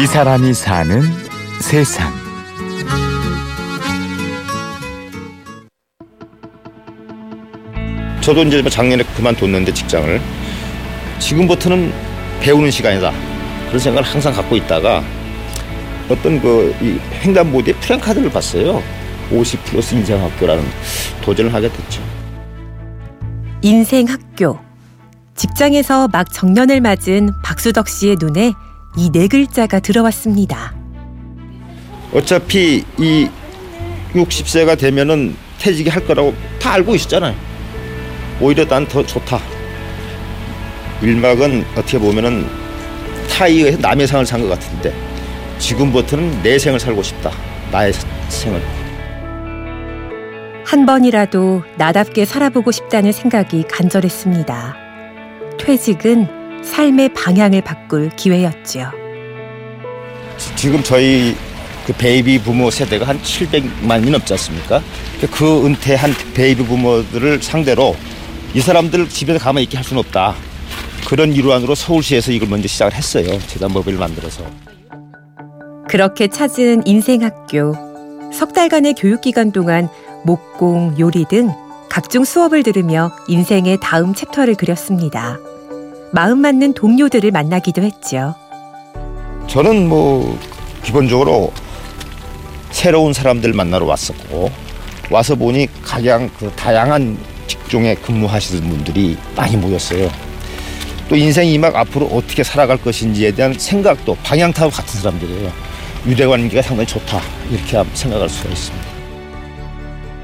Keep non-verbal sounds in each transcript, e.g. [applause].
이 사람이 사는 세상. 저도 이제 뭐 작년에 그만뒀는데 직장을 지금부터는 배우는 시간이다 그런 생각을 항상 갖고 있다가 어떤 그 이 횡단보도에 프랭카드를 봤어요. 50 플러스 인생학교라는 도전을 하게 됐죠. 인생 학교. 직장에서 막 정년을 맞은 박수덕 씨의 눈에 이 네 글자가 들어왔습니다. 어차피 이 60세가 되면은 퇴직이 할 거라고 다 알고 있었잖아요. 오히려 난 더 좋다. 일막은 어떻게 보면은 타이어에서 남의 상을 산 것 같은데 지금부터는 내 생을 살고 싶다. 나의 생을. 한 번이라도 나답게 살아보고 싶다는 생각이 간절했습니다. 퇴직은 삶의 방향을 바꿀 기회였지요. 지금 저희 그 베이비 부머 세대가 한 700만이 넘지 않습니까? 그 은퇴한 베이비 부머들을 상대로 이 사람들 집에서 가만히 있게 할 수는 없다. 그런 일환으로 서울시에서 이걸 먼저 시작을 했어요. 재단법인을 만들어서. 그렇게 찾은 인생학교. 석 달간의 교육기간 동안 목공, 요리 등 각종 수업을 들으며 인생의 다음 챕터를 그렸습니다. 마음 맞는 동료들을 만나기도 했죠. 저는 뭐 기본적으로 새로운 사람들 만나러 왔었고 와서 보니 가장 그 다양한 직종에 근무하시는 분들이 많이 모였어요. 또 인생 이막 앞으로 어떻게 살아갈 것인지에 대한 생각도 방향타고 같은 사람들이에요. 유대관계가 상당히 좋다 이렇게 생각할 수가 있습니다.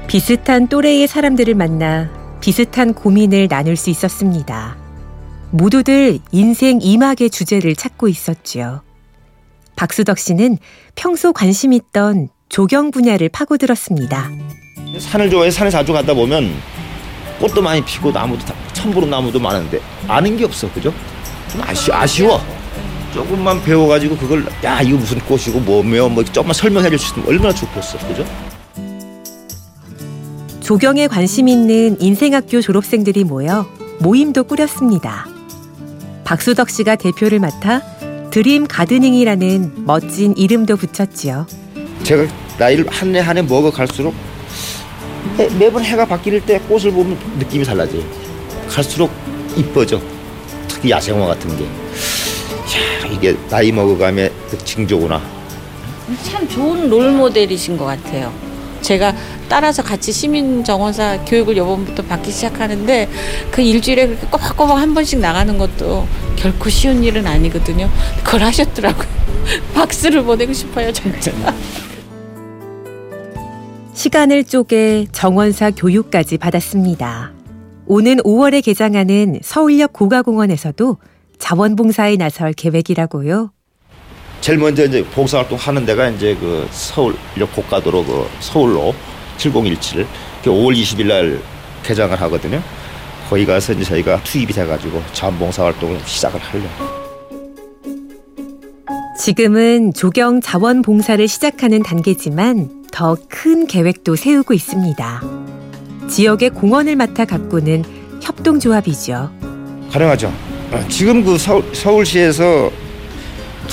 비슷한 또래의 사람들을 만나 비슷한 고민을 나눌 수 있었습니다. 모두들 인생 이막의 주제를 찾고 있었지요. 박수덕 씨는 평소 관심 있던 조경 분야를 파고들었습니다. 산을 좋아해 산에 자주 가다 보면 꽃도 많이 피고 나무도 다, 천부름 나무도 많은데 아는 게 없어 그죠? 좀 아쉬, 아쉬워. 조금만 배워가지고 그걸 야 이거 무슨 꽃이고 뭐며 뭐 조금만 설명해 줄 수 있으면 얼마나 좋겠어 그죠? 조경에 관심 있는 인생학교 졸업생들이 모여 모임도 꾸렸습니다. 박수덕 씨가 대표를 맡아 드림 가드닝이라는 멋진 이름도 붙였지요. 제가 나이를 한 해 한 해 먹어 갈수록 매, 매번 해가 바뀔 때 꽃을 보면 느낌이 달라져요. 갈수록 이뻐져. 특히 야생화 같은 게. 야, 이게 나이 그 징조구나. 참 좋은 롤 모델이신 것 같아요. 제가 따라서 같이 시민정원사 교육을 요번부터 받기 시작하는데 그 일주일에 그렇게 꼬박꼬박 한 번씩 나가는 것도 결코 쉬운 일은 아니거든요. 그걸 하셨더라고요. [laughs] 박수를 보내고 싶어요, 진짜. 시간을 쪼개 정원사 교육까지 받았습니다. 오는 5월에 개장하는 서울역 고가공원에서도 자원봉사에 나설 계획이라고요. 제일 먼저 이제 봉사활동 하는 데가 이제 그 서울역 고가도로 그 서울로 7017 5월 20일 날 개장을 하거든요. 거기 가서 이제 저희가 투입이 돼가지고 자원봉사 활동을 시작을 하려고. 지금은 조경 자원봉사를 시작하는 단계지만 더 큰 계획도 세우고 있습니다. 지역의 공원을 맡아 가꾸는 협동조합이죠. 가능하죠. 아, 지금 그 서울, 서울시에서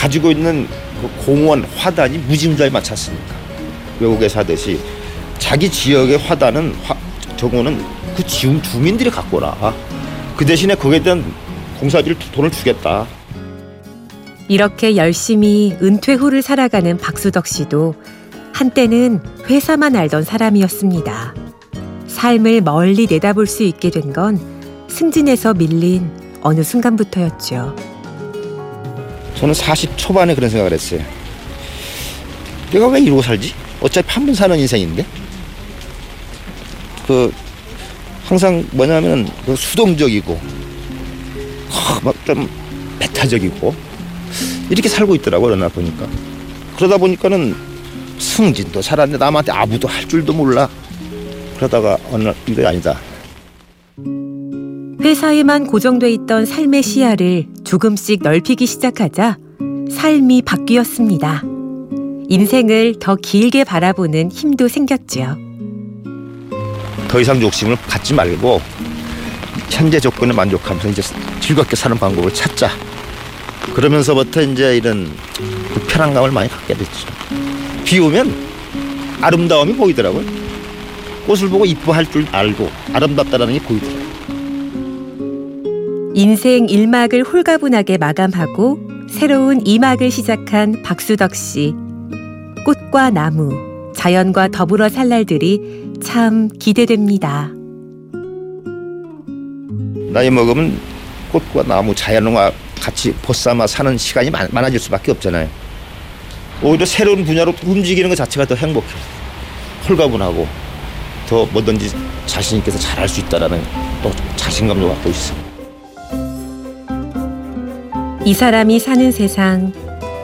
가지고 있는 그 공원 화단이 무지무지하게 많지 않습니까? 외국에서 하듯이 자기 지역의 화단은 화, 저거는 그 지금 주민들이 갖고 오라. 그 대신에 거기에 대한 공사비를 돈을 주겠다. 이렇게 열심히 은퇴 후를 살아가는 박수덕 씨도 한때는 회사만 알던 사람이었습니다. 삶을 멀리 내다볼 수 있게 된 건 승진에서 밀린 어느 순간부터였죠. 저는 40 초반에 그런 생각을 했어요. 내가 왜 이러고 살지? 어차피 한 번 사는 인생인데. 그 항상 뭐냐면 그 수동적이고 막 좀 배타적이고 이렇게 살고 있더라고요. 날 보니까. 그러다 보니까는 승진도 살았는데 남한테 아무도 할 줄도 몰라. 그러다가 어느 날 이거 아니다. 회사에만 고정돼 있던 삶의 시야를 조금씩 넓히기 시작하자 삶이 바뀌었습니다. 인생을 더 길게 바라보는 힘도 생겼지요. 더 이상 욕심을 갖지 말고 현재 조건에 만족하면서 이제 즐겁게 사는 방법을 찾자. 그러면서부터 이제 이런 그 편안감을 많이 갖게 됐죠. 비 오면 아름다움이 보이더라고요. 꽃을 보고 이뻐할 줄 알고 아름답다라는 게 보이더라고요. 인생 1막을 홀가분하게 마감하고 새로운 2막을 시작한 박수덕 씨. 꽃과 나무, 자연과 더불어 살 날들이 참 기대됩니다. 나이 먹으면 꽃과 나무, 자연과 같이 벗삼아 사는 시간이 많, 많아질 수밖에 없잖아요. 오히려 새로운 분야로 움직이는 것 자체가 더 행복해요. 홀가분하고 더 뭐든지 자신 있게 잘할 수 있다라는 또 자신감도 갖고 있어요. 이 사람이 사는 세상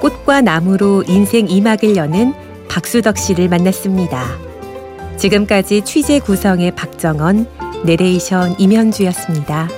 꽃과 나무로 인생 2막을 여는 박수덕 씨를 만났습니다. 지금까지 취재 구성의 박정원, 내레이션 임현주였습니다.